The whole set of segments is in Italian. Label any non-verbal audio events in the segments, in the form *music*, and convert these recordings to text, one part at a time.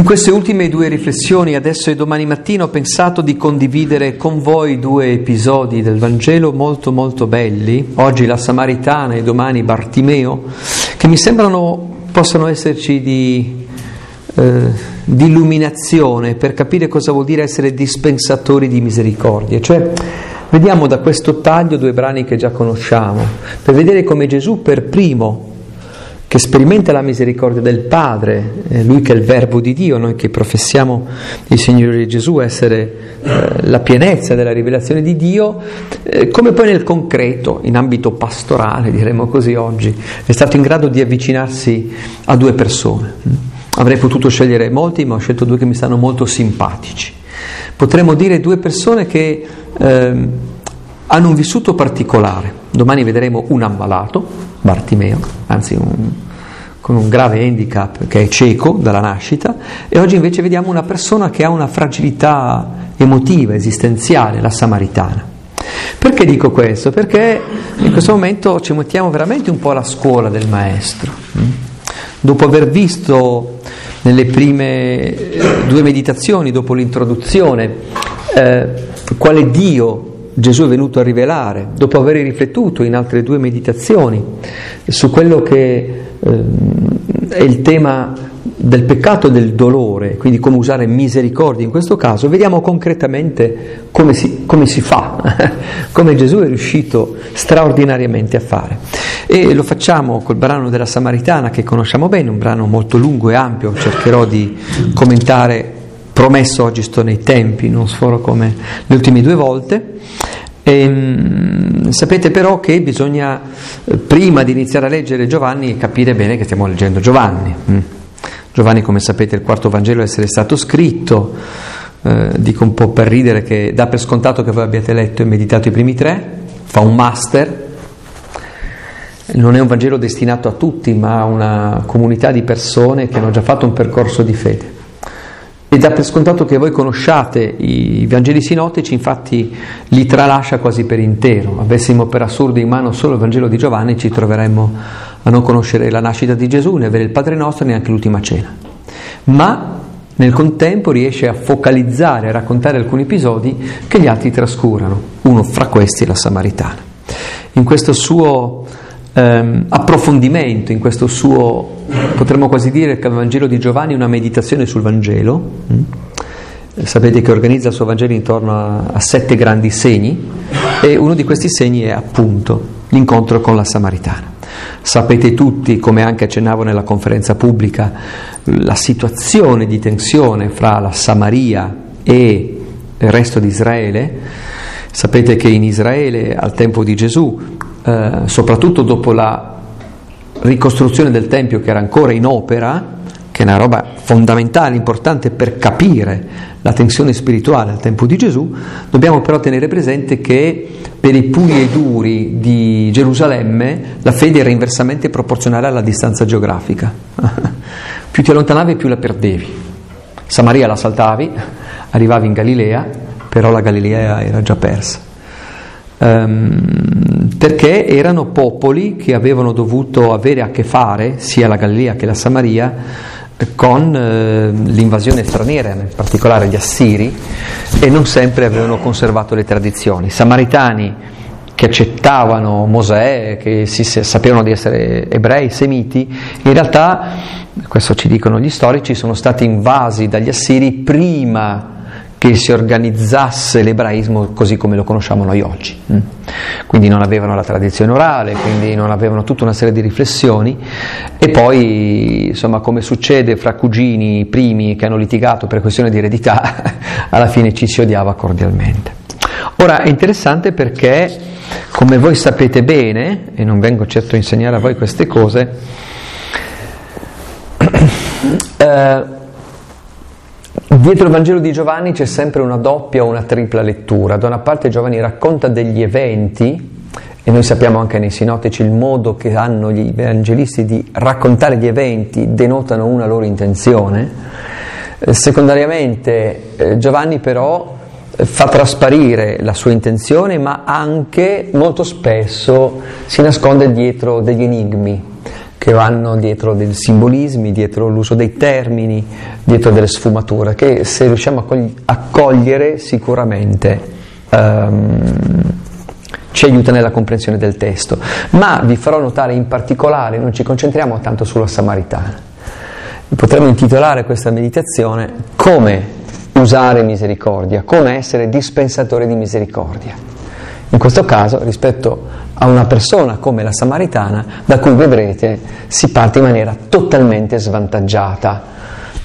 In queste ultime due riflessioni, adesso e domani mattina, ho pensato di condividere con voi due episodi del Vangelo molto molto belli, oggi la Samaritana e domani Bartimeo, che mi sembrano possano esserci di, eh, di illuminazione per capire cosa vuol dire essere dispensatori di misericordia. Cioè, vediamo da questo taglio due brani che già conosciamo, per vedere come Gesù per primo che sperimenta la misericordia del Padre, eh, lui che è il Verbo di Dio, noi che professiamo il Signore Gesù essere eh, la pienezza della rivelazione di Dio, eh, come poi nel concreto, in ambito pastorale, diremmo così oggi, è stato in grado di avvicinarsi a due persone. Avrei potuto scegliere molti, ma ho scelto due che mi stanno molto simpatici. Potremmo dire due persone che ehm, hanno un vissuto particolare. Domani vedremo un ammalato, Bartimeo, anzi un, con un grave handicap che è cieco dalla nascita, e oggi invece vediamo una persona che ha una fragilità emotiva, esistenziale, la samaritana. Perché dico questo? Perché in questo momento ci mettiamo veramente un po' alla scuola del maestro. Dopo aver visto nelle prime eh, due meditazioni, dopo l'introduzione, eh, quale Dio Gesù è venuto a rivelare, dopo aver riflettuto in altre due meditazioni su quello che eh, è il tema del peccato e del dolore, quindi come usare misericordia in questo caso, vediamo concretamente come si, come si fa, *laughs* come Gesù è riuscito straordinariamente a fare. E lo facciamo col brano della Samaritana che conosciamo bene, un brano molto lungo e ampio, cercherò di commentare promesso oggi sto nei tempi, non sforo come le ultime due volte. E, ehm, sapete però che bisogna, eh, prima di iniziare a leggere Giovanni, capire bene che stiamo leggendo Giovanni. Mm. Giovanni, come sapete, è il quarto Vangelo a essere stato scritto, eh, dico un po' per ridere che dà per scontato che voi abbiate letto e meditato i primi tre, fa un master, non è un Vangelo destinato a tutti, ma a una comunità di persone che hanno già fatto un percorso di fede. E dà per scontato che voi conosciate i Vangeli sinottici, infatti li tralascia quasi per intero. Avessimo per assurdo in mano solo il Vangelo di Giovanni, ci troveremmo a non conoscere la nascita di Gesù, né avere il Padre nostro, neanche l'ultima cena. Ma nel contempo riesce a focalizzare, a raccontare alcuni episodi che gli altri trascurano. Uno fra questi la Samaritana. In questo suo ehm, approfondimento, in questo suo, potremmo quasi dire che il Vangelo di Giovanni è una meditazione sul Vangelo. Mm? Sapete che organizza il suo Vangelo intorno a, a sette grandi segni e uno di questi segni è appunto l'incontro con la Samaritana. Sapete tutti, come anche accennavo nella conferenza pubblica, la situazione di tensione fra la Samaria e il resto di Israele. Sapete che in Israele al tempo di Gesù eh, soprattutto dopo la ricostruzione del Tempio che era ancora in opera, che è una roba fondamentale, importante per capire la tensione spirituale al tempo di Gesù, dobbiamo però tenere presente che per i puri e duri di Gerusalemme la fede era inversamente proporzionale alla distanza geografica. *laughs* più ti allontanavi più la perdevi. Samaria la saltavi, arrivavi in Galilea, però la Galilea era già persa. Um, perché erano popoli che avevano dovuto avere a che fare, sia la Galilea che la Samaria, con eh, l'invasione straniera, in particolare gli assiri, e non sempre avevano conservato le tradizioni. Samaritani che accettavano Mosè, che si, sapevano di essere ebrei, semiti, in realtà, questo ci dicono gli storici, sono stati invasi dagli assiri prima che si organizzasse l'ebraismo così come lo conosciamo noi oggi. Mm. Quindi non avevano la tradizione orale, quindi non avevano tutta una serie di riflessioni e poi, insomma, come succede fra cugini primi che hanno litigato per questione di eredità, *laughs* alla fine ci si odiava cordialmente. Ora è interessante perché, come voi sapete bene, e non vengo certo a insegnare a voi queste cose, eh, Dietro il Vangelo di Giovanni c'è sempre una doppia o una tripla lettura. Da una parte Giovanni racconta degli eventi, e noi sappiamo anche nei sinottici il modo che hanno gli evangelisti di raccontare gli eventi denotano una loro intenzione. Eh, secondariamente eh, Giovanni però eh, fa trasparire la sua intenzione, ma anche molto spesso si nasconde dietro degli enigmi che vanno dietro dei simbolismi, dietro l'uso dei termini, dietro delle sfumature, che se riusciamo a cogliere sicuramente um, ci aiuta nella comprensione del testo. Ma vi farò notare in particolare, non ci concentriamo tanto sulla Samaritana. Potremmo intitolare questa meditazione come usare misericordia, come essere dispensatore di misericordia. In questo caso, rispetto a una persona come la Samaritana, da cui vedrete si parte in maniera totalmente svantaggiata.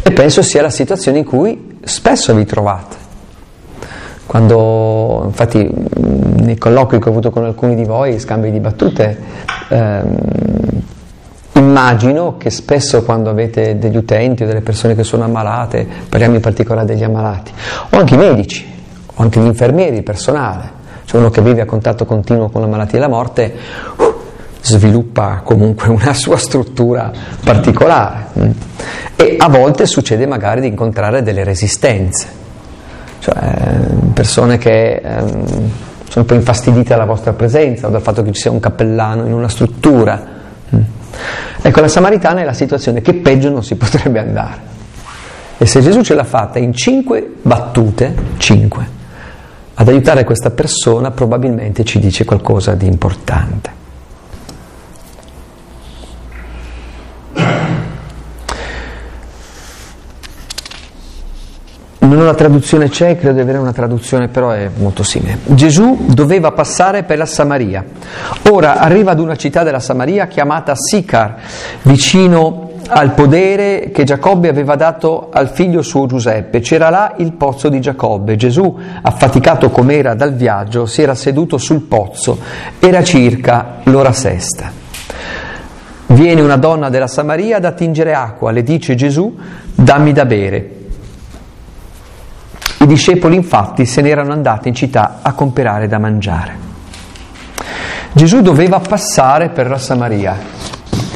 E penso sia la situazione in cui spesso vi trovate. Quando, infatti, nei colloqui che ho avuto con alcuni di voi, scambi di battute, ehm, immagino che spesso quando avete degli utenti o delle persone che sono ammalate, parliamo in particolare degli ammalati, o anche i medici, o anche gli infermieri, il personale, uno che vive a contatto continuo con la malattia e la morte sviluppa comunque una sua struttura particolare e a volte succede magari di incontrare delle resistenze, cioè persone che ehm, sono un po' infastidite dalla vostra presenza o dal fatto che ci sia un cappellano in una struttura. Mm. Ecco, la Samaritana è la situazione che peggio non si potrebbe andare. E se Gesù ce l'ha fatta in cinque battute, cinque, ad aiutare questa persona probabilmente ci dice qualcosa di importante. Non ho la traduzione c'è, credo di avere una traduzione, però è molto simile. Gesù doveva passare per la Samaria. Ora arriva ad una città della Samaria chiamata Sicar, vicino al podere che Giacobbe aveva dato al figlio suo Giuseppe. C'era là il pozzo di Giacobbe. Gesù, affaticato com'era dal viaggio, si era seduto sul pozzo. Era circa l'ora sesta. Viene una donna della Samaria ad attingere acqua, le dice Gesù, dammi da bere. I discepoli infatti se ne erano andati in città a comprare da mangiare. Gesù doveva passare per la Samaria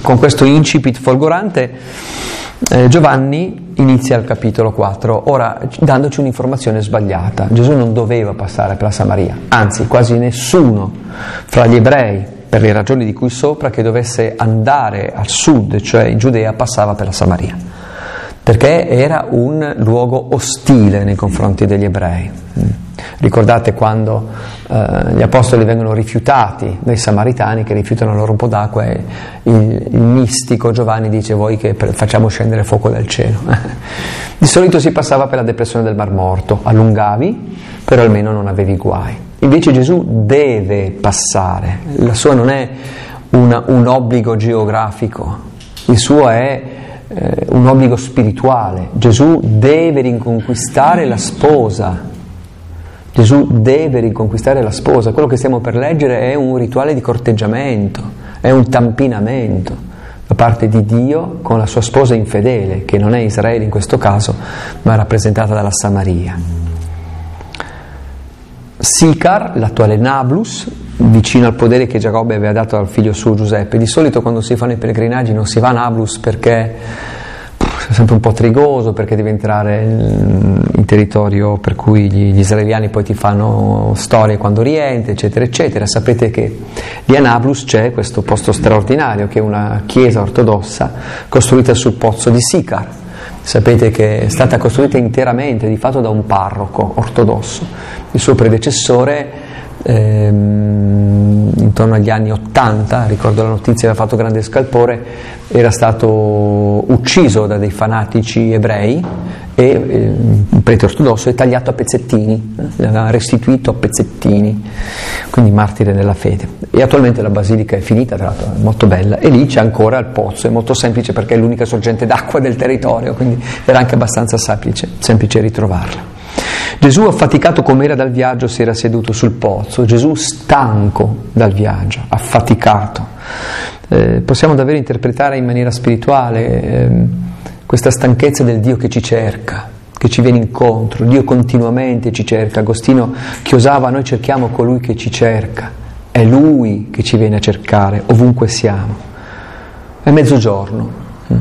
con questo incipit folgorante eh, Giovanni inizia il capitolo 4, ora dandoci un'informazione sbagliata. Gesù non doveva passare per la Samaria, anzi quasi nessuno fra gli ebrei, per le ragioni di cui sopra, che dovesse andare al sud, cioè in Giudea, passava per la Samaria, perché era un luogo ostile nei confronti degli ebrei. Ricordate quando eh, gli apostoli vengono rifiutati dai samaritani che rifiutano loro un po' d'acqua e il, il mistico Giovanni dice voi che facciamo scendere fuoco dal cielo. *laughs* Di solito si passava per la depressione del Mar Morto, allungavi, però almeno non avevi guai. Invece Gesù deve passare, la sua non è una, un obbligo geografico, il suo è eh, un obbligo spirituale. Gesù deve riconquistare la sposa Gesù deve riconquistare la sposa, quello che stiamo per leggere è un rituale di corteggiamento, è un tampinamento da parte di Dio con la sua sposa infedele, che non è Israele in questo caso, ma è rappresentata dalla Samaria. Sicar, l'attuale Nablus, vicino al podere che Giacobbe aveva dato al figlio suo Giuseppe. Di solito quando si fanno i pellegrinaggi non si va a Nablus perché sempre un po' trigoso perché devi entrare in territorio per cui gli, gli, israeliani poi ti fanno storie quando rientri, eccetera, eccetera. Sapete che lì a Nablus c'è questo posto straordinario che è una chiesa ortodossa costruita sul pozzo di Sicar. Sapete che è stata costruita interamente, di fatto, da un parroco ortodosso. Il suo predecessore ehm, intorno agli anni 80, ricordo la notizia, aveva fatto grande scalpore, era stato ucciso da dei fanatici ebrei e eh, il prete ortodosso è tagliato a pezzettini, eh, restituito a pezzettini, quindi martire della fede. E attualmente la basilica è finita, tra l'altro è molto bella, e lì c'è ancora il pozzo, è molto semplice perché è l'unica sorgente d'acqua del territorio, quindi era anche abbastanza semplice, semplice ritrovarla. Gesù affaticato come era dal viaggio si era seduto sul pozzo, Gesù stanco dal viaggio, affaticato. Eh, possiamo davvero interpretare in maniera spirituale eh, questa stanchezza del Dio che ci cerca, che ci viene incontro, Dio continuamente ci cerca, Agostino chiosava, noi cerchiamo colui che ci cerca, è Lui che ci viene a cercare ovunque siamo. È mezzogiorno. Mm.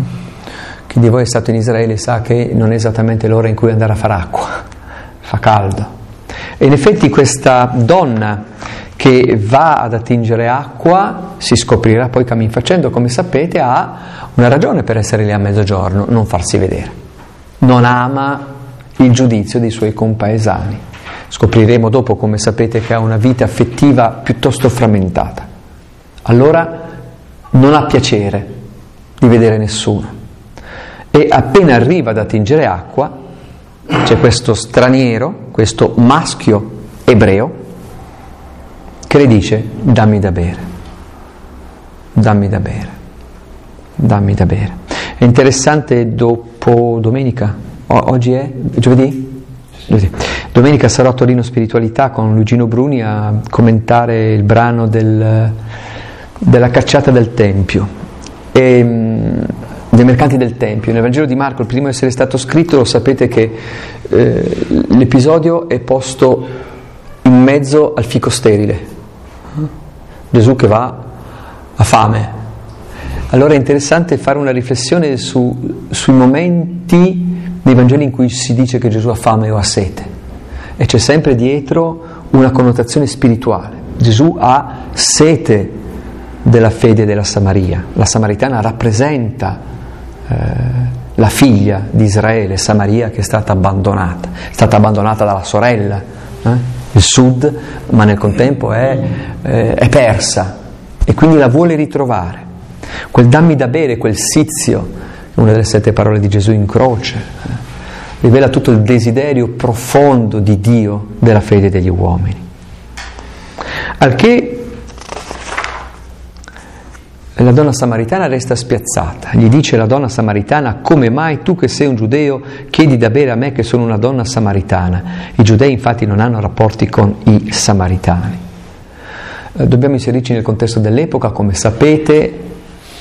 Chi di voi è stato in Israele sa che non è esattamente l'ora in cui andare a fare acqua fa caldo. E in effetti questa donna che va ad attingere acqua, si scoprirà poi cammin facendo, come sapete, ha una ragione per essere lì a mezzogiorno, non farsi vedere. Non ama il giudizio dei suoi compaesani. Scopriremo dopo, come sapete, che ha una vita affettiva piuttosto frammentata. Allora non ha piacere di vedere nessuno. E appena arriva ad attingere acqua, c'è questo straniero, questo maschio ebreo, che le dice dammi da bere, dammi da bere, dammi da bere. È interessante dopo domenica, o- oggi è giovedì? Giovedì. Domenica sarò a Torino Spiritualità con Lugino Bruni a commentare il brano del, della cacciata del Tempio. E, mm, dei mercanti del Tempio. Nel Vangelo di Marco, il primo a essere stato scritto, lo sapete che eh, l'episodio è posto in mezzo al fico sterile. Gesù che va a fame. Allora è interessante fare una riflessione su, sui momenti dei Vangeli in cui si dice che Gesù ha fame o ha sete e c'è sempre dietro una connotazione spirituale. Gesù ha sete della fede della Samaria. La Samaritana rappresenta eh, la figlia di Israele, Samaria, che è stata abbandonata, è stata abbandonata dalla sorella. Eh? il sud, ma nel contempo è, eh, è persa e quindi la vuole ritrovare. Quel dammi da bere, quel sizio, una delle sette parole di Gesù in croce, eh, rivela tutto il desiderio profondo di Dio della fede degli uomini. Al che la donna samaritana resta spiazzata. Gli dice la donna samaritana, come mai tu che sei un giudeo chiedi da bere a me che sono una donna samaritana? I giudei infatti non hanno rapporti con i samaritani. Eh, dobbiamo inserirci nel contesto dell'epoca, come sapete,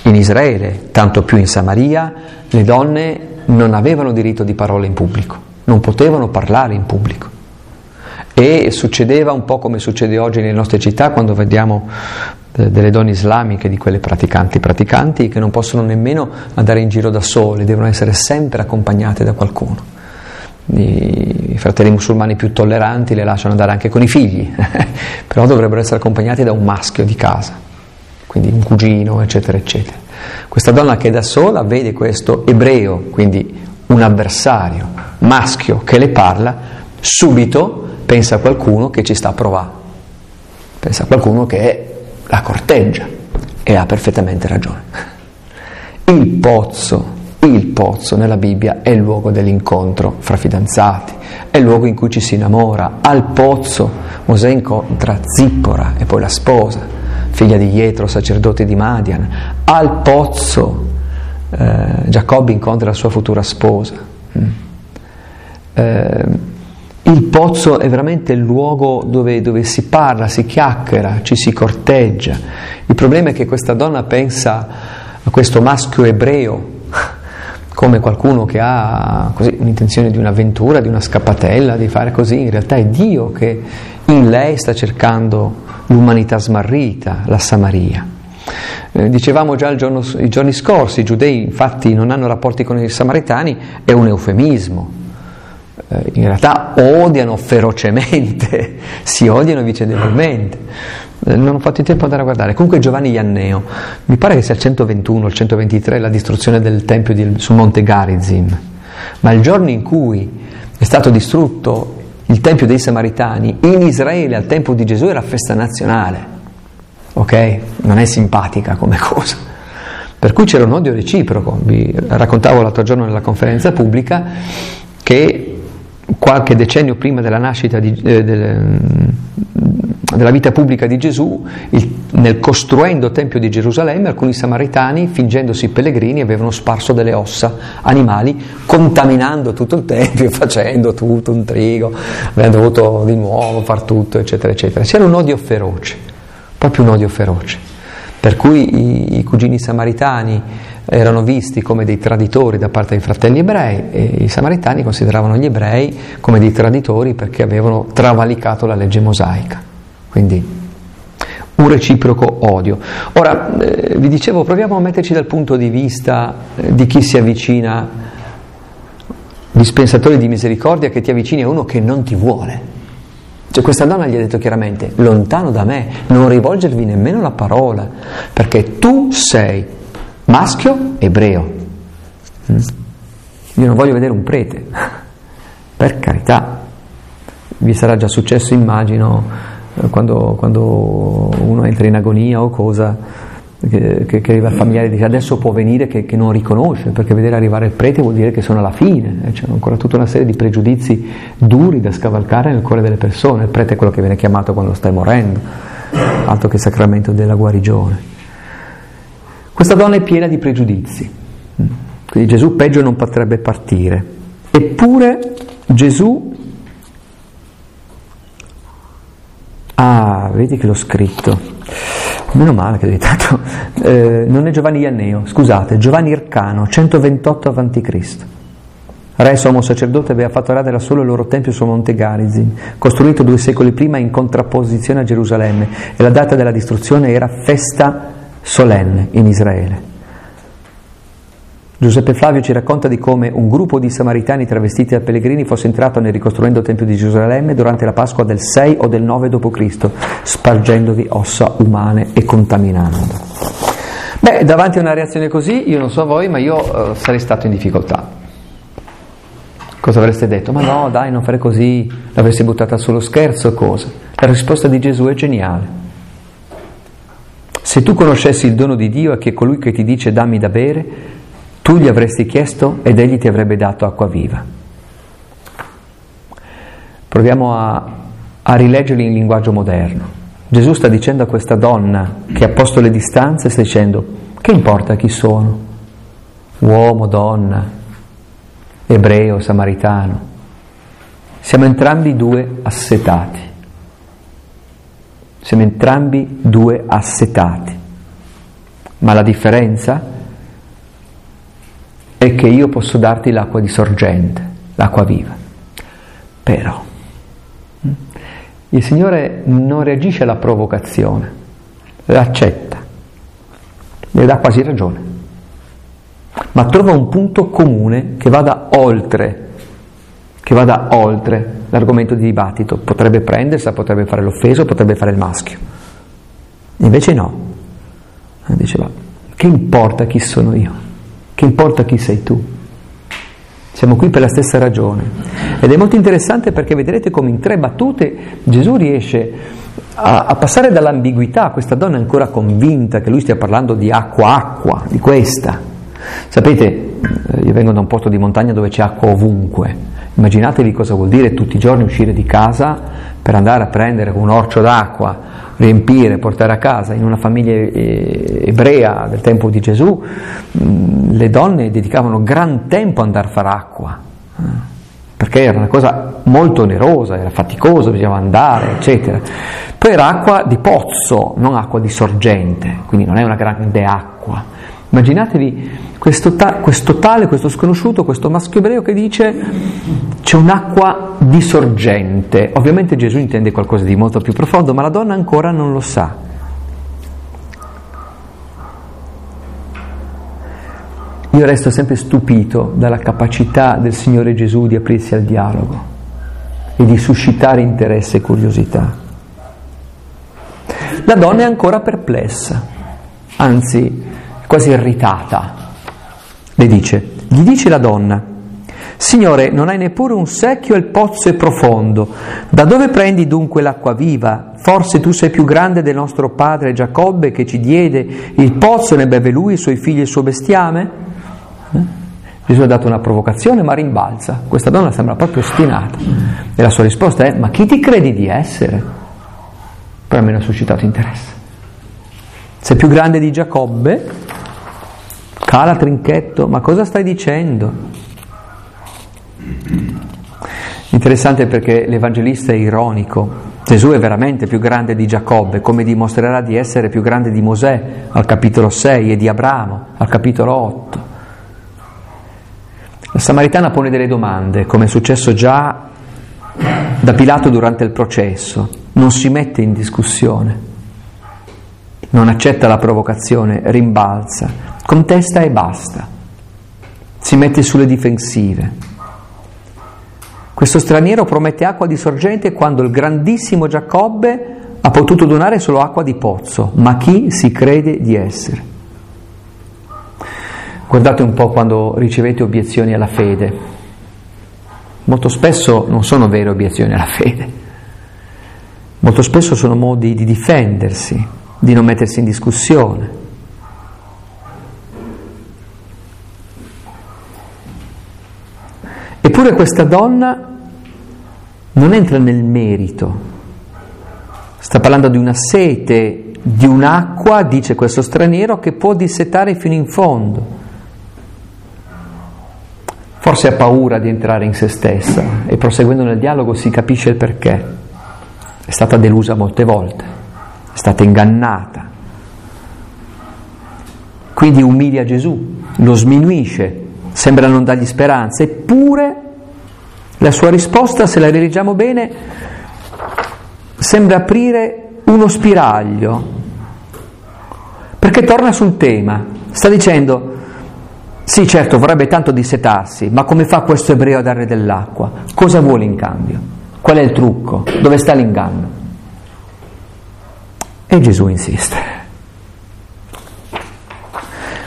in Israele, tanto più in Samaria, le donne non avevano diritto di parola in pubblico, non potevano parlare in pubblico. E succedeva un po' come succede oggi nelle nostre città quando vediamo delle donne islamiche, di quelle praticanti, praticanti che non possono nemmeno andare in giro da sole, devono essere sempre accompagnate da qualcuno. I fratelli musulmani più tolleranti le lasciano andare anche con i figli, *laughs* però dovrebbero essere accompagnati da un maschio di casa, quindi un cugino, eccetera, eccetera. Questa donna che è da sola vede questo ebreo, quindi un avversario maschio che le parla, subito pensa a qualcuno che ci sta a provare, pensa a qualcuno che è la corteggia e ha perfettamente ragione. Il pozzo, il pozzo nella Bibbia è il luogo dell'incontro fra fidanzati, è il luogo in cui ci si innamora. Al pozzo Mosè incontra Zippora e poi la sposa, figlia di Jetro, sacerdote di Madian. Al pozzo eh, Giacobbe incontra la sua futura sposa. Mm. Eh, il pozzo è veramente il luogo dove, dove, si parla, si chiacchiera, ci si corteggia. Il problema è che questa donna pensa a questo maschio ebreo come qualcuno che ha così, un'intenzione di un'avventura, di una scappatella, di fare così. In realtà è Dio che in lei sta cercando l'umanità smarrita, la Samaria. Eh, dicevamo già giorno, i giorni scorsi, i giudei infatti non hanno rapporti con i samaritani, è un eufemismo in realtà odiano ferocemente, *laughs* si odiano vicendevolmente. Eh, non ho fatto in tempo ad andare a guardare. Comunque Giovanni Ianneo, mi pare che sia il 121 o il 123 la distruzione del tempio di, sul monte Garizim, ma il giorno in cui è stato distrutto il tempio dei Samaritani in Israele al tempo di Gesù era festa nazionale. Ok? Non è simpatica come *laughs* cosa. Per cui c'era un odio reciproco. Vi raccontavo l'altro giorno nella conferenza pubblica che qualche decennio prima della nascita di, eh, del, della vita pubblica di Gesù, il, nel costruendo il Tempio di Gerusalemme, alcuni samaritani, fingendosi pellegrini, avevano sparso delle ossa animali, contaminando tutto il Tempio, *laughs* facendo tutto un trigo, avevano dovuto di nuovo far tutto, eccetera, eccetera. C'era un odio feroce, proprio un odio feroce. Per cui i, i cugini samaritani erano visti come dei traditori da parte dei fratelli ebrei e i samaritani consideravano gli ebrei come dei traditori perché avevano travalicato la legge mosaica. Quindi un reciproco odio. Ora, eh, vi dicevo, proviamo a metterci dal punto di vista eh, di chi si avvicina, dispensatore di misericordia, che ti avvicini a uno che non ti vuole. Cioè questa donna gli ha detto chiaramente, lontano da me, non rivolgervi nemmeno la parola, perché tu sei maschio ebreo. Mm? Io non voglio vedere un prete, *laughs* per carità. Vi sarà già successo, immagino, quando, quando uno entra in agonia o cosa, che, che, che il familiare dice adesso può venire che, che, non riconosce, perché vedere arrivare il prete vuol dire che sono alla fine, eh, c'è ancora tutta una serie di pregiudizi duri da scavalcare nel cuore delle persone, il prete è quello che viene chiamato quando stai morendo, altro che sacramento della guarigione. Questa donna è piena di pregiudizi, quindi Gesù peggio non potrebbe partire, eppure Gesù Ah, vedi che l'ho scritto. Meno male che ho editato. *laughs* Eh, non è Giovanni Ianneo, scusate, Giovanni Ircano, 128 a.C. Re sommo sacerdote aveva fatto radere solo il loro tempio su Monte Garizim, costruito due secoli prima in contrapposizione a Gerusalemme, e la data della distruzione era festa solenne in Israele. Giuseppe Flavio ci racconta di come un gruppo di samaritani travestiti da pellegrini fosse entrato nel ricostruendo Tempio di Gerusalemme durante la Pasqua del 6 o del 9 d.C., spargendovi ossa umane e contaminando. Beh, davanti a una reazione così, io non so voi, ma io uh, sarei stato in difficoltà. Cosa avreste detto? Ma no, dai, non fare così, l'avresti buttata sullo scherzo o cosa? La risposta di Gesù è geniale. Se tu conoscessi il dono di Dio e che colui che ti dice dammi da bere, tu gli avresti chiesto ed egli ti avrebbe dato acqua viva. Proviamo a, a rileggerli in linguaggio moderno. Gesù sta dicendo a questa donna che ha posto le distanze, sta dicendo, che importa chi sono? Uomo, donna, ebreo, samaritano. Siamo entrambi due assetati. Siamo entrambi due assetati. Ma la differenza è che io posso darti l'acqua di sorgente, l'acqua viva. Però mm, il Signore non reagisce alla provocazione, l'accetta, le dà quasi ragione, ma trova un punto comune che vada oltre, che vada oltre l'argomento di dibattito. Potrebbe prendersela, potrebbe fare l'offeso, potrebbe fare il maschio. Invece no. Diceva, che importa chi sono io? Che importa chi sei tu? Siamo qui per la stessa ragione. Ed è molto interessante perché vedrete come in tre battute Gesù riesce a, a passare dall'ambiguità, questa donna è ancora convinta che lui stia parlando di acqua, acqua, di questa. Sapete, eh, io vengo da un posto di montagna dove c'è acqua ovunque. Immaginatevi cosa vuol dire tutti i giorni uscire di casa per andare a prendere un orcio d'acqua riempire, portare a casa. In una famiglia eh, ebrea del tempo di Gesù, mm, le donne dedicavano gran tempo ad andare a fare acqua, eh, perché era una cosa molto onerosa, era faticoso, bisognava andare, eccetera. Poi era acqua di pozzo, non acqua di sorgente, quindi non è una grande acqua. Immaginatevi questo, ta- questo, tale, questo sconosciuto, questo maschio ebreo che dice c'è un'acqua di sorgente. Ovviamente Gesù intende qualcosa di molto più profondo, ma la donna ancora non lo sa. Io resto sempre stupito dalla capacità del Signore Gesù di aprirsi al dialogo e di suscitare interesse e curiosità. La donna è ancora perplessa, anzi quasi irritata. Le dice, gli dice la donna, Signore, non hai neppure un secchio e il pozzo è profondo. Da dove prendi dunque l'acqua viva? Forse tu sei più grande del nostro padre Giacobbe che ci diede il pozzo ne beve lui, i suoi figli e il suo bestiame? Eh? Gesù ha dato una provocazione ma rimbalza. Questa donna sembra proprio ostinata. E la sua risposta è, ma chi ti credi di essere? Per me ha suscitato interesse. Sei più grande di Giacobbe? Cala Trinchetto, ma cosa stai dicendo? Interessante perché l'Evangelista è ironico. Gesù è veramente più grande di Giacobbe, come dimostrerà di essere più grande di Mosè al capitolo 6 e di Abramo al capitolo 8. La Samaritana pone delle domande, come è successo già da Pilato durante il processo, non si mette in discussione, non accetta la provocazione, rimbalza, contesta e basta, si mette sulle difensive. Questo straniero promette acqua di sorgente quando il grandissimo Giacobbe ha potuto donare solo acqua di pozzo, ma chi si crede di essere? Guardate un po' quando ricevete obiezioni alla fede. Molto spesso non sono vere obiezioni alla fede, molto spesso sono modi di difendersi, di non mettersi in discussione. Eppure questa donna non entra nel merito, sta parlando di una sete, di un'acqua, dice questo straniero, che può dissetare fino in fondo. Forse ha paura di entrare in se stessa e proseguendo nel dialogo si capisce il perché. È stata delusa molte volte, è stata ingannata. Quindi umilia Gesù, lo sminuisce, sembra non dargli speranza, eppure la sua risposta, se la rileggiamo bene, sembra aprire uno spiraglio, perché torna sul tema, sta dicendo, sì certo vorrebbe tanto dissetarsi, ma come fa questo ebreo a dare dell'acqua? Cosa vuole in cambio? Qual è il trucco? Dove sta l'inganno? E Gesù insiste.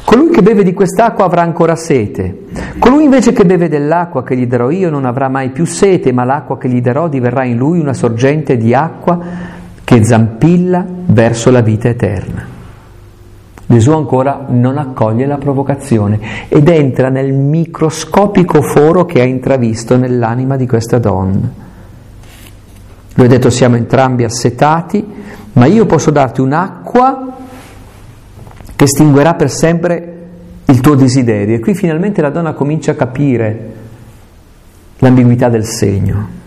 Colui che beve di quest'acqua avrà ancora sete. Colui invece che beve dell'acqua che gli darò io non avrà mai più sete, ma l'acqua che gli darò diverrà in lui una sorgente di acqua che zampilla verso la vita eterna. Gesù ancora non accoglie la provocazione ed entra nel microscopico foro che ha intravisto nell'anima di questa donna. Lui ha detto siamo entrambi assetati, ma io posso darti un'acqua che estinguerà per sempre il tuo desiderio. E qui finalmente la donna comincia a capire l'ambiguità del segno.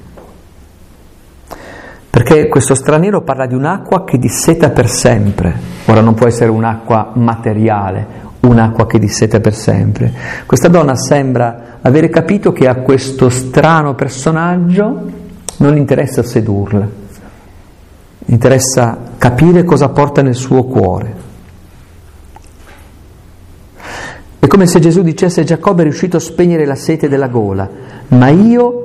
Perché questo straniero parla di un'acqua che disseta per sempre. Ora non può essere un'acqua materiale, un'acqua che disseta per sempre. Questa donna sembra avere capito che a questo strano personaggio non interessa sedurla, interessa capire cosa porta nel suo cuore. È come se Gesù dicesse Giacobbe è riuscito a spegnere la sete della gola, ma io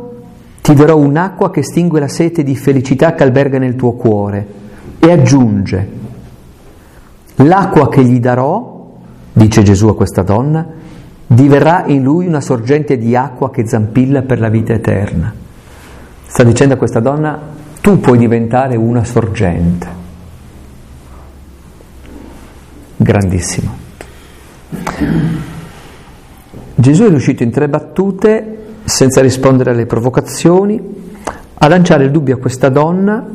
ti darò un'acqua che estingue la sete di felicità che alberga nel tuo cuore. E aggiunge, l'acqua che gli darò, dice Gesù a questa donna, diverrà in lui una sorgente di acqua che zampilla per la vita eterna. Sta dicendo a questa donna, tu puoi diventare una sorgente. Grandissimo. Gesù è riuscito in tre battute, senza rispondere alle provocazioni, a lanciare il dubbio a questa donna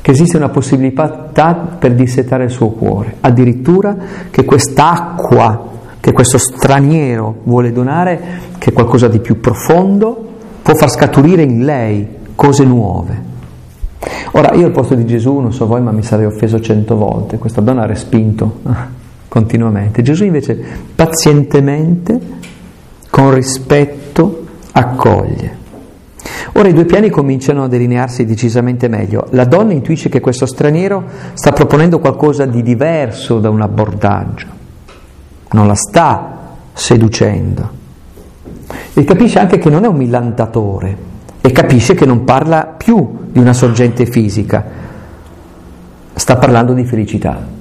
che esiste una possibilità per dissetare il suo cuore, addirittura che quest'acqua che questo straniero vuole donare, che è qualcosa di più profondo, può far scaturire in lei cose nuove. Ora, io al posto di Gesù, non so voi, ma mi sarei offeso cento volte, questa donna ha respinto continuamente. Gesù invece pazientemente, con rispetto, accoglie. Ora i due piani cominciano a delinearsi decisamente meglio. La donna intuisce che questo straniero sta proponendo qualcosa di diverso da un abbordaggio, non la sta seducendo. E capisce anche che non è un millantatore, e capisce che non parla più di una sorgente fisica, sta parlando di felicità.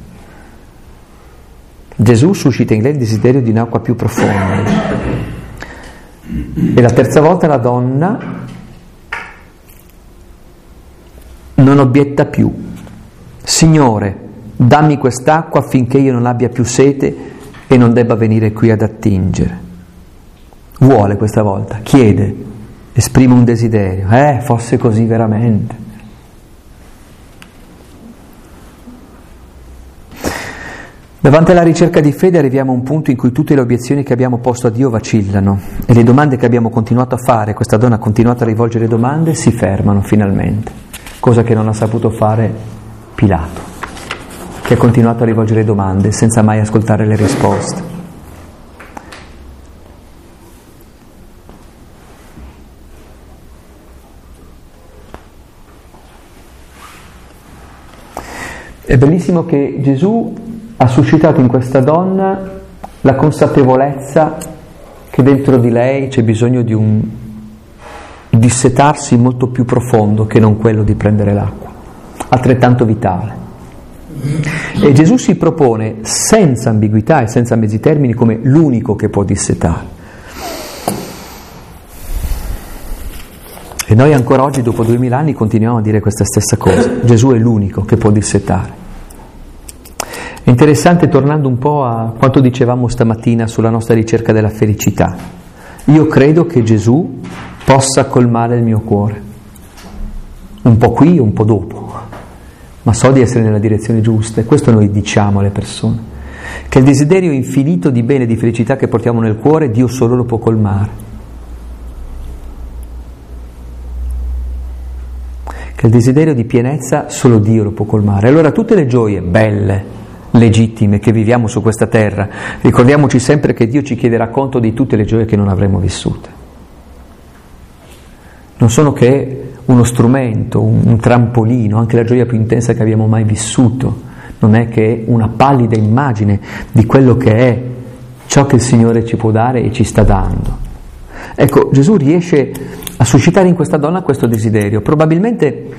Gesù suscita in lei il desiderio di un'acqua più profonda. E la terza volta la donna non obietta più. Signore, dammi quest'acqua affinché io non abbia più sete e non debba venire qui ad attingere. Vuole questa volta, chiede, esprime un desiderio, eh, fosse così veramente. Davanti alla ricerca di fede arriviamo a un punto in cui tutte le obiezioni che abbiamo posto a Dio vacillano e le domande che abbiamo continuato a fare, questa donna ha continuato a rivolgere domande, si fermano finalmente, cosa che non ha saputo fare Pilato, che ha continuato a rivolgere domande senza mai ascoltare le risposte. È bellissimo che Gesù ha suscitato in questa donna la consapevolezza che dentro di lei c'è bisogno di un dissetarsi molto più profondo che non quello di prendere l'acqua, altrettanto vitale. E Gesù si propone senza ambiguità e senza mezzi termini come l'unico che può dissetare. E noi ancora oggi, dopo duemila anni, continuiamo a dire questa stessa cosa. Gesù è l'unico che può dissetare. È interessante, tornando un po' a quanto dicevamo stamattina sulla nostra ricerca della felicità. Io credo che Gesù possa colmare il mio cuore, un po' qui, un po' dopo, ma so di essere nella direzione giusta e questo noi diciamo alle persone, che il desiderio infinito di bene e di felicità che portiamo nel cuore Dio solo lo può colmare. Che il desiderio di pienezza solo Dio lo può colmare. Allora tutte le gioie belle, legittime che viviamo su questa terra, ricordiamoci sempre che Dio ci chiederà conto di tutte le gioie che non avremo vissute. Non sono che uno strumento, un, trampolino, anche la gioia più intensa che abbiamo mai vissuto, non è che una pallida immagine di quello che è ciò che il Signore ci può dare e ci sta dando. Ecco, Gesù riesce a suscitare in questa donna questo desiderio. Probabilmente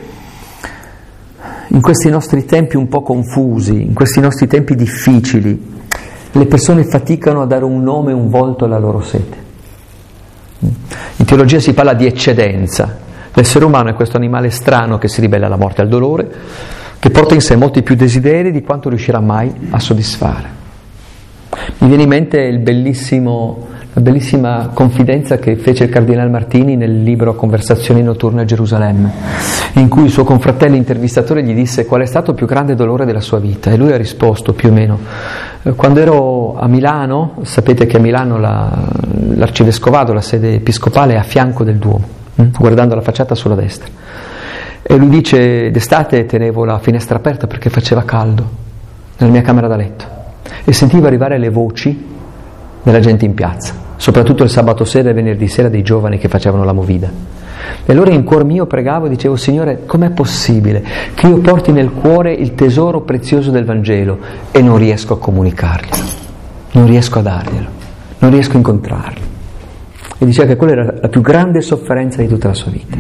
in questi nostri tempi un po' confusi, in questi nostri tempi difficili, le persone faticano a dare un nome un volto alla loro sete. In teologia si parla di eccedenza. L'essere umano è questo animale strano che si ribella alla morte e al dolore, che porta in sé molti più desideri di quanto riuscirà mai a soddisfare. Mi viene in mente il bellissimo la bellissima confidenza che fece il Cardinale Martini nel libro Conversazioni notturne a Gerusalemme, in cui il suo confratello intervistatore gli disse qual è stato il più grande dolore della sua vita e lui ha risposto più o meno eh, quando ero a Milano, sapete che a Milano la, l'arcivescovado, la sede episcopale è a fianco del Duomo, hm, guardando la facciata sulla destra. E lui dice d'estate tenevo la finestra aperta perché faceva caldo nella mia camera da letto e sentivo arrivare le voci della gente in piazza soprattutto il sabato sera e venerdì sera dei giovani che facevano la movida. E allora in cuor mio pregavo e dicevo, Signore, com'è possibile che io porti nel cuore il tesoro prezioso del Vangelo e non riesco a comunicarglielo, non riesco a darglielo, non riesco a incontrarlo. E diceva che quella era la più grande sofferenza di tutta la sua vita.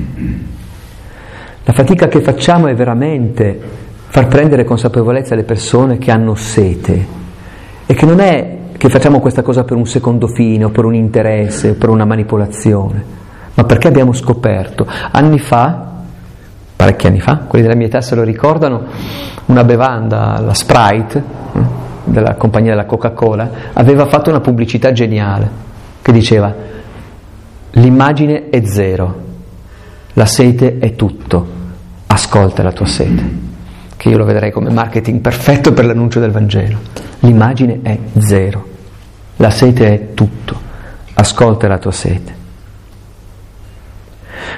La fatica che facciamo è veramente far prendere consapevolezza alle persone che hanno sete e che non è che facciamo questa cosa per un secondo fine o per un interesse o per una manipolazione, ma perché abbiamo scoperto anni fa, parecchi anni fa, quelli della mia età se lo ricordano, una bevanda, la Sprite, eh, della compagnia della Coca-Cola, aveva fatto una pubblicità geniale che diceva l'immagine è zero, la sete è tutto, ascolta la tua sete, che io lo vedrei come marketing perfetto per l'annuncio del Vangelo. L'immagine è zero. La sete è tutto, ascolta la tua sete.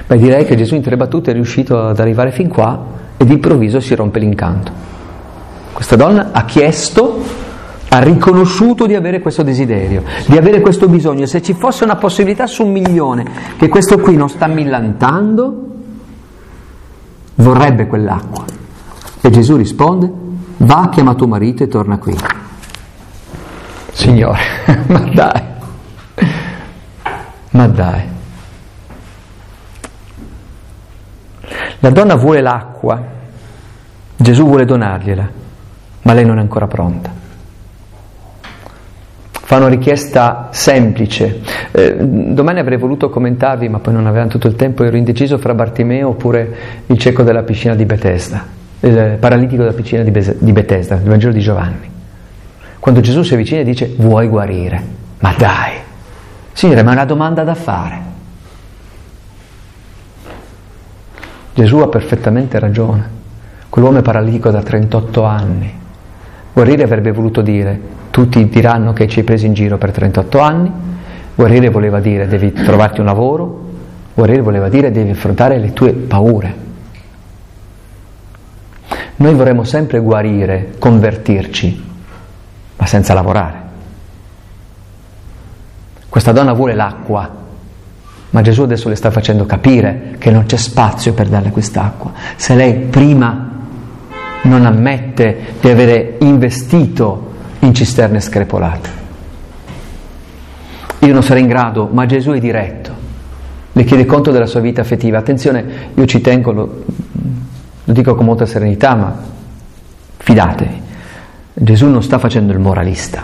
Beh, direi che Gesù in tre battute è riuscito ad arrivare fin qua e d'improvviso si rompe l'incanto. Questa donna ha chiesto, ha riconosciuto di avere questo desiderio, di avere questo bisogno. Se ci fosse una possibilità su un milione che questo qui non sta millantando, vorrebbe quell'acqua. E Gesù risponde, va, chiama tuo marito e torna qui. Signore, *laughs* ma dai, ma dai. La donna vuole l'acqua, Gesù vuole donargliela, ma lei non è ancora pronta. Fa una richiesta semplice. Eh, domani avrei voluto commentarvi, ma poi non avevamo tutto il tempo, ero indeciso fra Bartimeo oppure il cieco della piscina di Bethesda, il paralitico della piscina di Bethesda, il Vangelo di Giovanni. Quando Gesù si avvicina e dice vuoi guarire? Ma dai, Signore, ma è una domanda da fare. Gesù ha perfettamente ragione. Quell'uomo è paralitico da 38 anni. Guarire avrebbe voluto dire, tutti diranno che ci hai preso in giro per 38 anni, guarire voleva dire devi trovarti un lavoro, guarire voleva dire devi affrontare le tue paure. Noi vorremmo sempre guarire, convertirci, ma senza lavorare. Questa donna vuole l'acqua, ma Gesù adesso le sta facendo capire che non c'è spazio per darle quest'acqua. Se lei prima non ammette di avere investito in cisterne screpolate. io non sarei in grado, ma Gesù è diretto, le chiede conto della sua vita affettiva. Attenzione, io ci tengo, lo, lo dico con molta serenità, ma fidatevi, Gesù non sta facendo il moralista.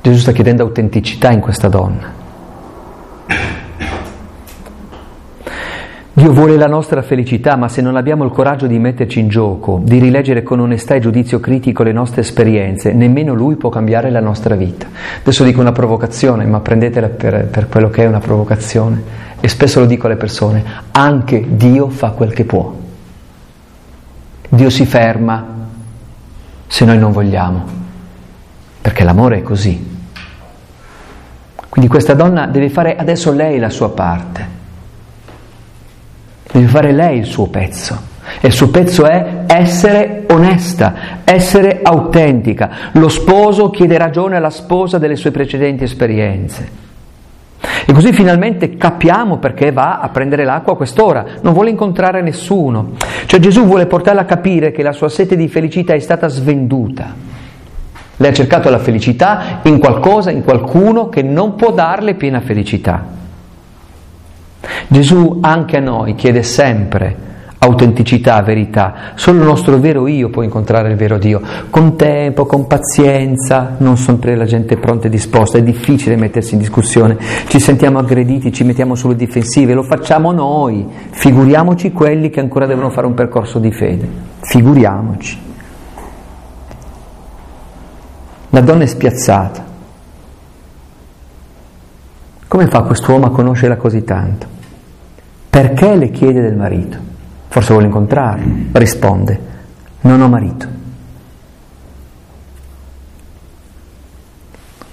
Gesù sta chiedendo autenticità in questa donna. Dio vuole la nostra felicità, ma se non abbiamo il coraggio di metterci in gioco, di rileggere con onestà e giudizio critico le nostre esperienze, nemmeno Lui può cambiare la nostra vita. Adesso dico una provocazione, ma prendetela per, per quello che è una provocazione. E spesso lo dico alle persone, anche Dio fa quel che può. Dio si ferma se noi non vogliamo, perché l'amore è così. Quindi questa donna deve fare adesso lei la sua parte Deve fare lei il suo pezzo. E il suo pezzo è essere onesta, essere autentica. Lo sposo chiede ragione alla sposa delle sue precedenti esperienze. E così finalmente capiamo perché va a prendere l'acqua a quest'ora, non vuole incontrare nessuno. Cioè Gesù vuole portarla a capire che la sua sete di felicità è stata svenduta. Lei ha cercato la felicità in qualcosa, in qualcuno che non può darle piena felicità. Gesù anche a noi chiede sempre autenticità, verità. Solo il nostro vero io può incontrare il vero Dio. Con tempo, con pazienza, non sempre la gente è pronta e disposta, è difficile mettersi in discussione, ci sentiamo aggrediti, ci mettiamo sulle difensive, lo facciamo noi, figuriamoci quelli che ancora devono fare un percorso di fede, figuriamoci. La donna è spiazzata. Come fa quest'uomo a conoscerla così tanto? Perché le chiede del marito? Forse vuole incontrarlo. Risponde, non ho marito.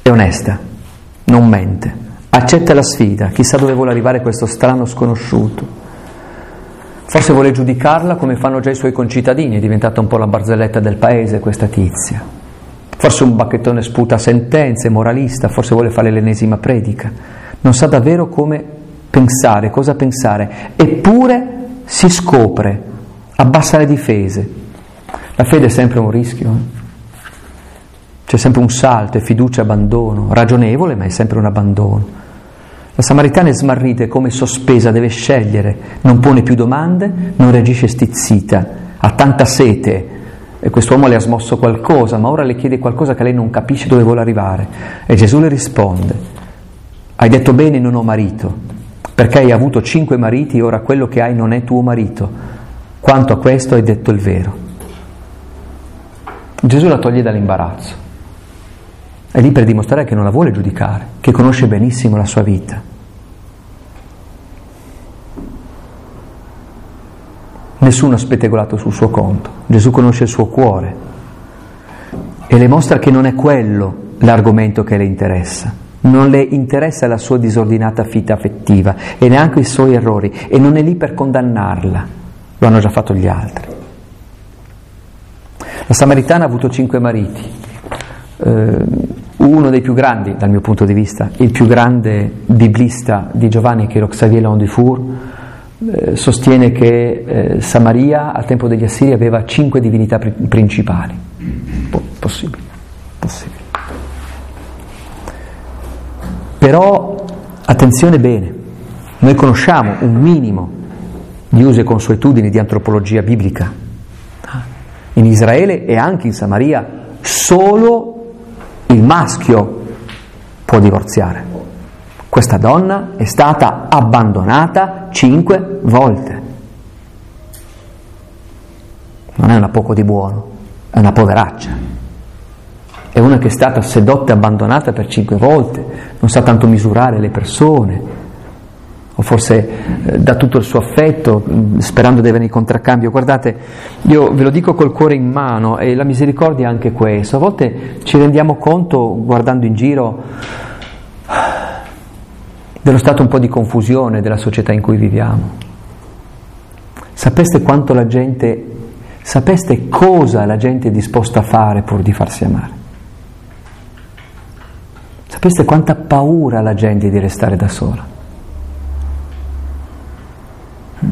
È onesta, non mente, accetta la sfida, chissà dove vuole arrivare questo strano sconosciuto. Forse vuole giudicarla come fanno già i suoi concittadini, è diventata un po' la barzelletta del paese questa tizia. Forse un bacchettone sputa sentenze, moralista, forse vuole fare l'ennesima predica non sa davvero come pensare, cosa pensare, eppure si scopre, abbassa le difese. La fede è sempre un rischio, eh? c'è sempre un salto, è fiducia, abbandono, ragionevole ma è sempre un abbandono. La Samaritana è smarrita, è come sospesa, deve scegliere, non pone più domande, non reagisce stizzita, ha tanta sete e quest'uomo le ha smosso qualcosa, ma ora le chiede qualcosa che lei non capisce dove vuole arrivare e Gesù le risponde, hai detto bene non ho marito, perché hai avuto cinque mariti e ora quello che hai non è tuo marito. Quanto a questo hai detto il vero. Gesù la toglie dall'imbarazzo. È lì per dimostrare che non la vuole giudicare, che conosce benissimo la sua vita. Nessuno ha spettegolato sul suo conto, Gesù conosce il suo cuore e le mostra che non è quello l'argomento che le interessa non le interessa la sua disordinata vita affettiva e neanche i suoi errori e non è lì per condannarla, lo hanno già fatto gli altri. La Samaritana ha avuto cinque mariti, eh, uno dei più grandi dal mio punto di vista, il più grande biblista di Giovanni che lo Xavier Londifour, eh, sostiene che eh, Samaria al tempo degli Assiri aveva cinque divinità principali. possibile, possibile. Però attenzione bene, noi conosciamo un minimo di usi e consuetudini di antropologia biblica. In Israele e anche in Samaria solo il maschio può divorziare. Questa donna è stata abbandonata cinque volte. Non è una poco di buono, è una poveraccia è una che è stata sedotta e abbandonata per cinque volte, non sa tanto misurare le persone, o forse eh, dà tutto il suo affetto mm, sperando di avere il contraccambio. Guardate, io ve lo dico col cuore in mano e la misericordia è anche questo. A volte ci rendiamo conto, guardando in giro, dello stato un po' di confusione della società in cui viviamo. Sapeste quanto la gente, sapeste cosa la gente è disposta a fare pur di farsi amare? Sapete quanta paura la gente di restare da sola? Mm.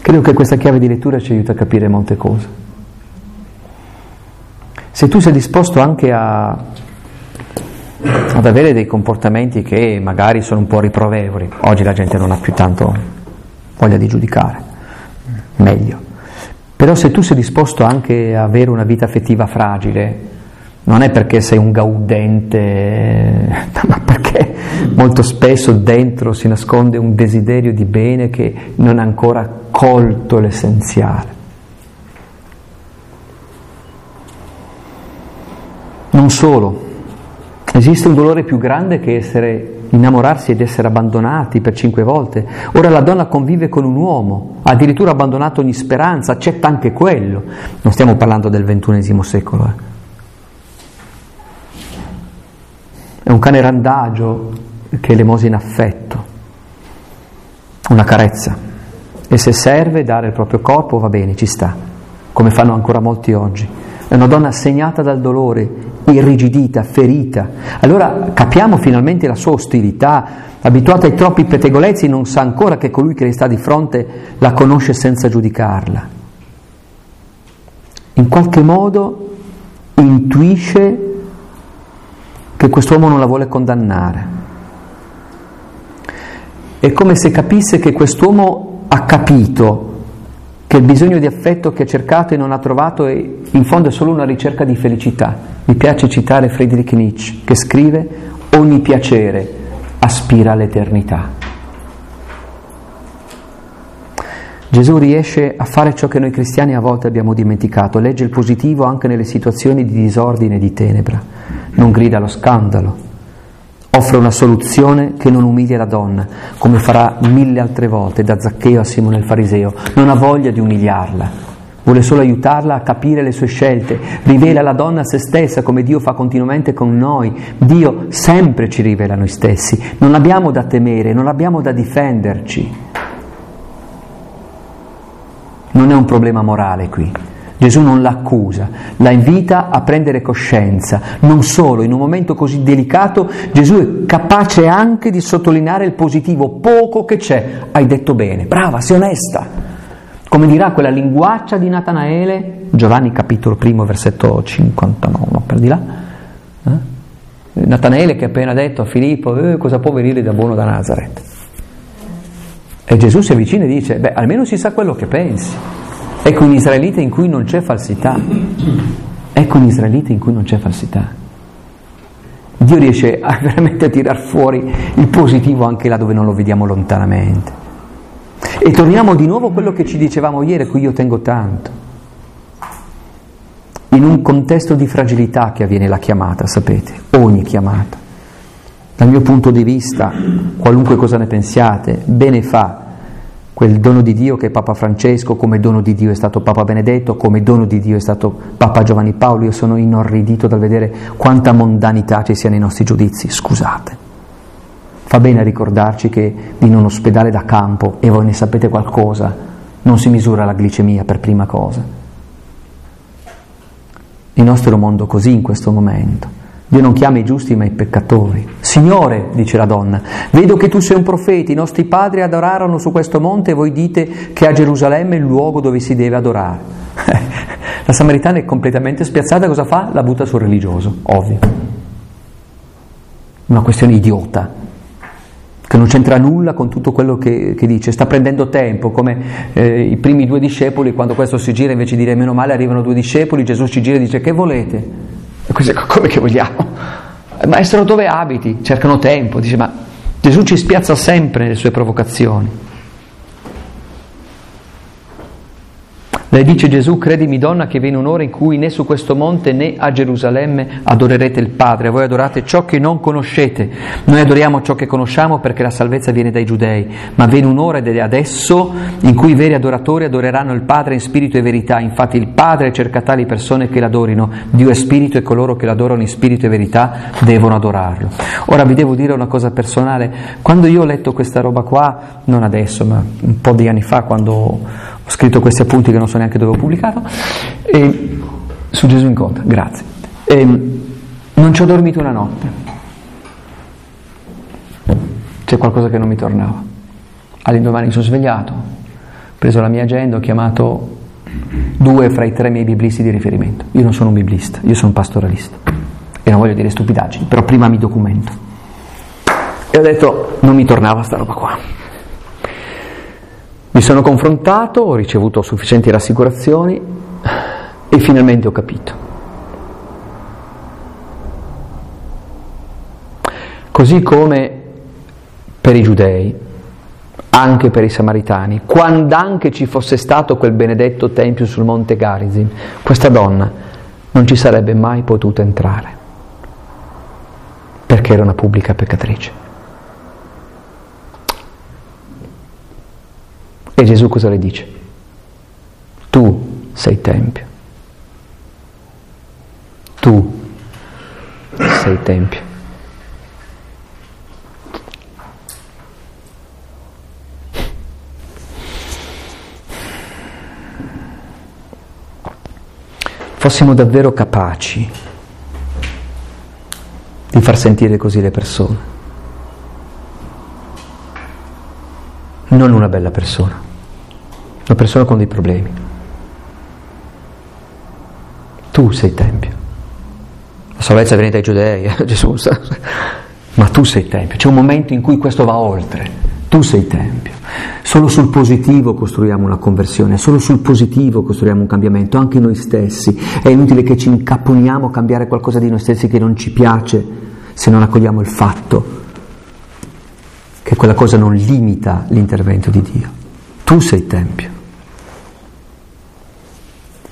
Credo che questa chiave di lettura ci aiuta a capire molte cose. Se tu sei disposto anche a ad avere dei comportamenti che magari sono un po' riprovevoli. Oggi la gente non ha più tanto voglia di giudicare, meglio. Però se tu sei disposto anche a avere una vita affettiva fragile, non è perché sei un gaudente, *laughs* ma perché molto spesso dentro si nasconde un desiderio di bene che non ha ancora colto l'essenziale. Non solo, esiste un dolore più grande che essere innamorarsi ed essere abbandonati per cinque volte. Ora la donna convive con un uomo, ha addirittura abbandonato ogni speranza, accetta anche quello. Non stiamo parlando del ventunesimo secolo. Eh. È un cane randagio che elemosina affetto, una carezza. E se serve dare il proprio corpo va bene, ci sta, come fanno ancora molti oggi. È una donna segnata dal dolore, irrigidita, ferita. Allora capiamo finalmente la sua ostilità, abituata ai troppi pettegolezzi, non sa ancora che colui che le sta di fronte la conosce senza giudicarla. In qualche modo intuisce che quest'uomo non la vuole condannare. È come se capisse che quest'uomo ha capito che il bisogno di affetto che ha cercato e non ha trovato è, in fondo è solo una ricerca di felicità. Mi piace citare Friedrich Nietzsche che scrive ogni piacere aspira all'eternità. Gesù riesce a fare ciò che noi cristiani a volte abbiamo dimenticato, legge il positivo anche nelle situazioni di disordine e di tenebra, non grida allo scandalo, offre una soluzione che non umilia la donna, come farà mille altre volte da Zaccheo a Simone il Fariseo, non ha voglia di umiliarla, vuole solo aiutarla a capire le sue scelte, rivela la donna a se stessa come Dio fa continuamente con noi, Dio sempre ci rivela noi stessi, non abbiamo da temere, non abbiamo da difenderci. Non è un problema morale qui. Gesù non l'accusa, la invita a prendere coscienza. Non solo, in un momento così delicato Gesù è capace anche di sottolineare il positivo, poco che c'è. Hai detto bene, brava, sei onesta. Come dirà quella linguaccia di Natanaele, Giovanni capitolo primo, versetto 59, no, per di là. Eh? Natanaele che ha appena detto a Filippo, eh, cosa può venire da buono da Nazareth? E Gesù si avvicina e dice, beh, almeno si sa quello che pensi. Ecco un israelita in cui non c'è falsità. Ecco un israelita in cui non c'è falsità. Dio riesce a, *laughs* veramente a tirar fuori il positivo anche là dove non lo vediamo lontanamente. E torniamo di nuovo a quello che ci dicevamo ieri, a cui io tengo tanto. In un contesto di fragilità che avviene la chiamata, sapete, ogni chiamata. Dal mio punto di vista, qualunque cosa ne pensiate, bene fa quel dono di Dio che è Papa Francesco, come dono di Dio è stato Papa Benedetto, come dono di Dio è stato Papa Giovanni Paolo. Io sono inorridito dal vedere quanta mondanità ci sia nei nostri giudizi, scusate. Fa bene a ricordarci che in un ospedale da campo, e voi ne sapete qualcosa, non si misura la glicemia per prima cosa. Il nostro mondo così in questo momento. Dio non chiama i giusti ma i peccatori. Signore, dice la donna, vedo che tu sei un profeta, i nostri padri adorarono su questo monte e voi dite che a Gerusalemme è il luogo dove si deve adorare. *laughs* la Samaritana è completamente spiazzata, cosa fa? La butta sul religioso, ovvio. Una questione idiota, che non c'entra nulla con tutto quello che, che dice, sta prendendo tempo, come eh, i primi due discepoli, quando questo si gira invece di dire meno male arrivano due discepoli, Gesù ci gira e dice che volete? E questo è come che vogliamo. Maestro, dove abiti? Cercano tempo. Dice, ma Gesù ci spiazza sempre nelle sue provocazioni. Le dice Gesù, credimi donna che viene un'ora in cui né su questo monte né a Gerusalemme adorerete il Padre, voi adorate ciò che non conoscete, noi adoriamo ciò che conosciamo perché la salvezza viene dai giudei, ma viene un'ora ed è adesso in cui i veri adoratori adoreranno il Padre in spirito e verità, infatti il Padre cerca tali persone che l'adorino, Dio è spirito e coloro che l'adorano in spirito e verità devono adorarlo. Ora vi devo dire una cosa personale, quando io ho letto questa roba qua, non adesso, ma un po' di anni fa, quando ho scritto questi appunti che non so neanche dove ho pubblicato, e, su Gesù incontra, grazie. E, non ci ho dormito una notte. C'è qualcosa che non mi tornava. All'indomani mi sono svegliato, ho preso la mia agenda, ho chiamato due fra i tre miei biblisti di riferimento. Io non sono un biblista, io sono un pastoralista. E non voglio dire stupidaggini, però prima mi documento. E ho detto, non mi tornava sta roba qua. Mi sono confrontato, ho ricevuto sufficienti rassicurazioni e finalmente ho capito. Così come per i giudei, anche per i samaritani, quando anche ci fosse stato quel benedetto tempio sul monte Garizim, questa donna non ci sarebbe mai potuta entrare perché era una pubblica peccatrice. E Gesù cosa le dice? Tu sei Tempio. Tu sei Tempio. Fossimo davvero capaci di far sentire così le persone. Non una bella persona, una persona con dei problemi. Tu sei Tempio. La salvezza viene dai giudei, eh? *laughs* Gesù sa. Ma tu sei Tempio. C'è un momento in cui questo va oltre. Tu sei Tempio. Solo sul positivo costruiamo una conversione, solo sul positivo costruiamo un cambiamento, anche noi stessi. È inutile che ci incapponiamo a cambiare qualcosa di noi stessi che non ci piace se non accogliamo il fatto che quella cosa non limita l'intervento di Dio. Tu sei Tempio.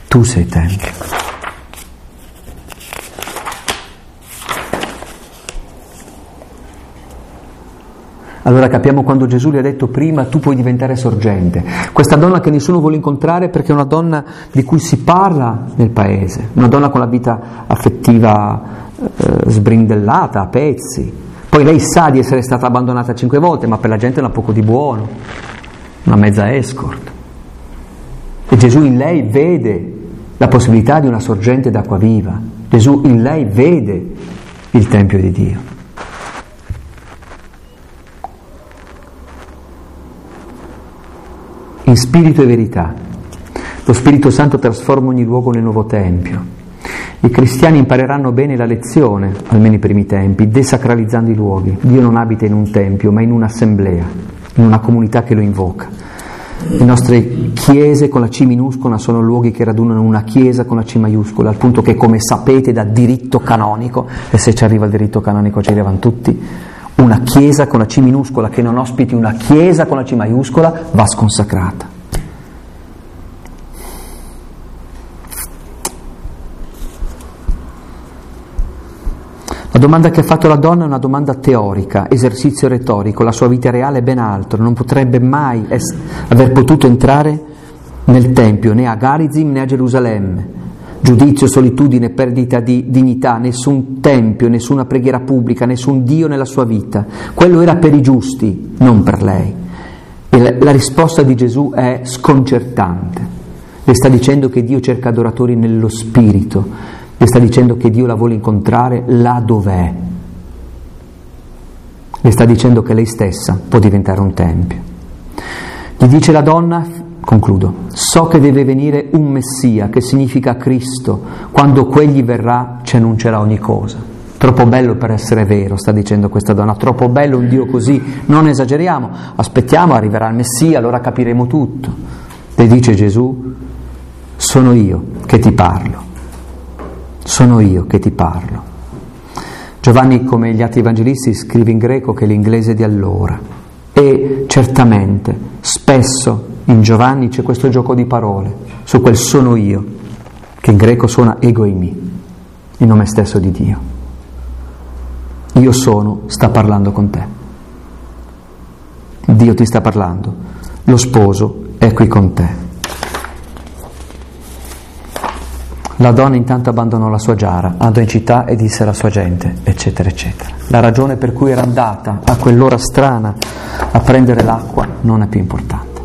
Tu sei Tempio. Allora capiamo quando Gesù le ha detto prima tu puoi diventare sorgente. Questa donna che nessuno vuole incontrare perché è una donna di cui si parla nel paese, una donna con la vita affettiva eh, sbrindellata a pezzi. Poi lei sa di essere stata abbandonata cinque volte, ma per la gente non ha poco di buono, una mezza escort. E Gesù in lei vede la possibilità di una sorgente d'acqua viva. Gesù in lei vede il Tempio di Dio. In spirito e verità. Lo Spirito Santo trasforma ogni luogo nel nuovo Tempio. I cristiani impareranno bene la lezione, almeno i primi tempi, desacralizzando i luoghi. Dio non abita in un tempio, ma in un'assemblea, in una comunità che lo invoca. Le nostre chiese con la C minuscola sono luoghi che radunano una chiesa con la C maiuscola, al punto che, come sapete, da diritto canonico, e se ci arriva il diritto canonico ci arrivano tutti, una chiesa con la C minuscola che non ospiti una chiesa con la C maiuscola va sconsacrata. Domanda che ha fatto la donna è una domanda teorica, esercizio retorico, la sua vita reale è ben altro, non potrebbe mai es- aver potuto entrare nel Tempio, né a Garizim né a Gerusalemme. Giudizio, solitudine, perdita di dignità, nessun tempio, nessuna preghiera pubblica, nessun Dio nella sua vita. Quello era per i giusti, non per lei. E la risposta di Gesù è sconcertante. Le sta dicendo che Dio cerca adoratori nello spirito, le sta dicendo che Dio la vuole incontrare là dov'è. Le sta dicendo che lei stessa può diventare un tempio. Gli dice la donna, concludo, so che deve venire un Messia, che significa Cristo, quando quegli verrà ci annuncerà ogni cosa. Troppo bello per essere vero, sta dicendo questa donna, troppo bello un Dio così, non esageriamo, aspettiamo, arriverà il Messia, allora capiremo tutto. Le dice Gesù, sono io che ti parlo sono io che ti parlo. Giovanni, come gli altri evangelisti, scrive in greco che è l'inglese di allora. E certamente, spesso in Giovanni c'è questo gioco di parole su quel sono io, che in greco suona egoimi, il nome stesso di Dio. Io sono, sta parlando con te. Dio ti sta parlando. Lo sposo è qui con te. La donna intanto abbandonò la sua giara, andò in città e disse alla sua gente, eccetera, eccetera. La ragione per cui era andata a quell'ora strana a prendere l'acqua non è più importante.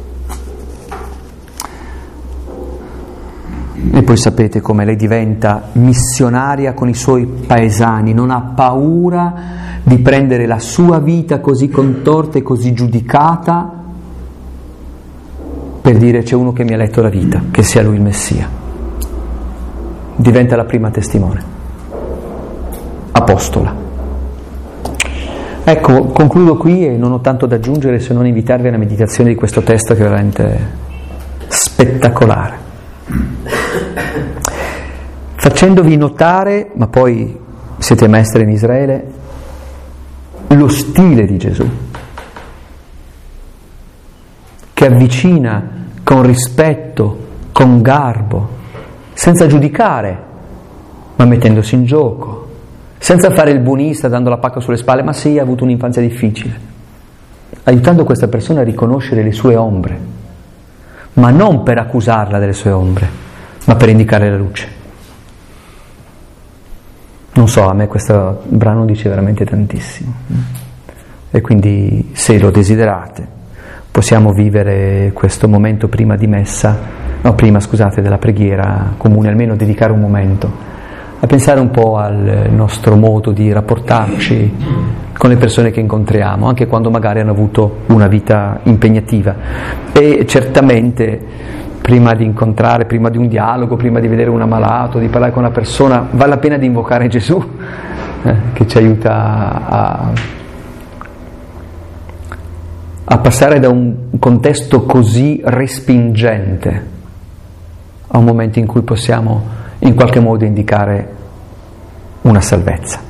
E poi sapete come lei diventa missionaria con i suoi paesani, non ha paura di prendere la sua vita così contorta e così giudicata per dire c'è uno che mi ha letto la vita, che sia lui il Messia diventa la prima testimone. apostola. Ecco, concludo qui e non ho tanto da aggiungere se non invitarvi alla meditazione di questo testo che è veramente spettacolare. Facendovi notare, ma poi siete maestri in Israele, lo stile di Gesù, che avvicina con rispetto, con garbo, senza giudicare, ma mettendosi in gioco, senza fare il buonista dando la pacca sulle spalle, ma sì, ha avuto un'infanzia difficile, aiutando questa persona a riconoscere le sue ombre, ma non per accusarla delle sue ombre, ma per indicare la luce. Non so, a me questo brano dice veramente tantissimo. E quindi se lo desiderate, possiamo vivere questo momento prima di messa, no, prima scusate, della preghiera comune, almeno dedicare un momento a pensare un po' al nostro modo di rapportarci con le persone che incontriamo, anche quando magari hanno avuto una vita impegnativa. E certamente prima di incontrare, prima di un dialogo, prima di vedere un ammalato, di parlare con una persona, vale la pena di invocare Gesù, eh, che ci aiuta a, a passare da un contesto così respingente a un momento in cui possiamo in qualche modo indicare una salvezza.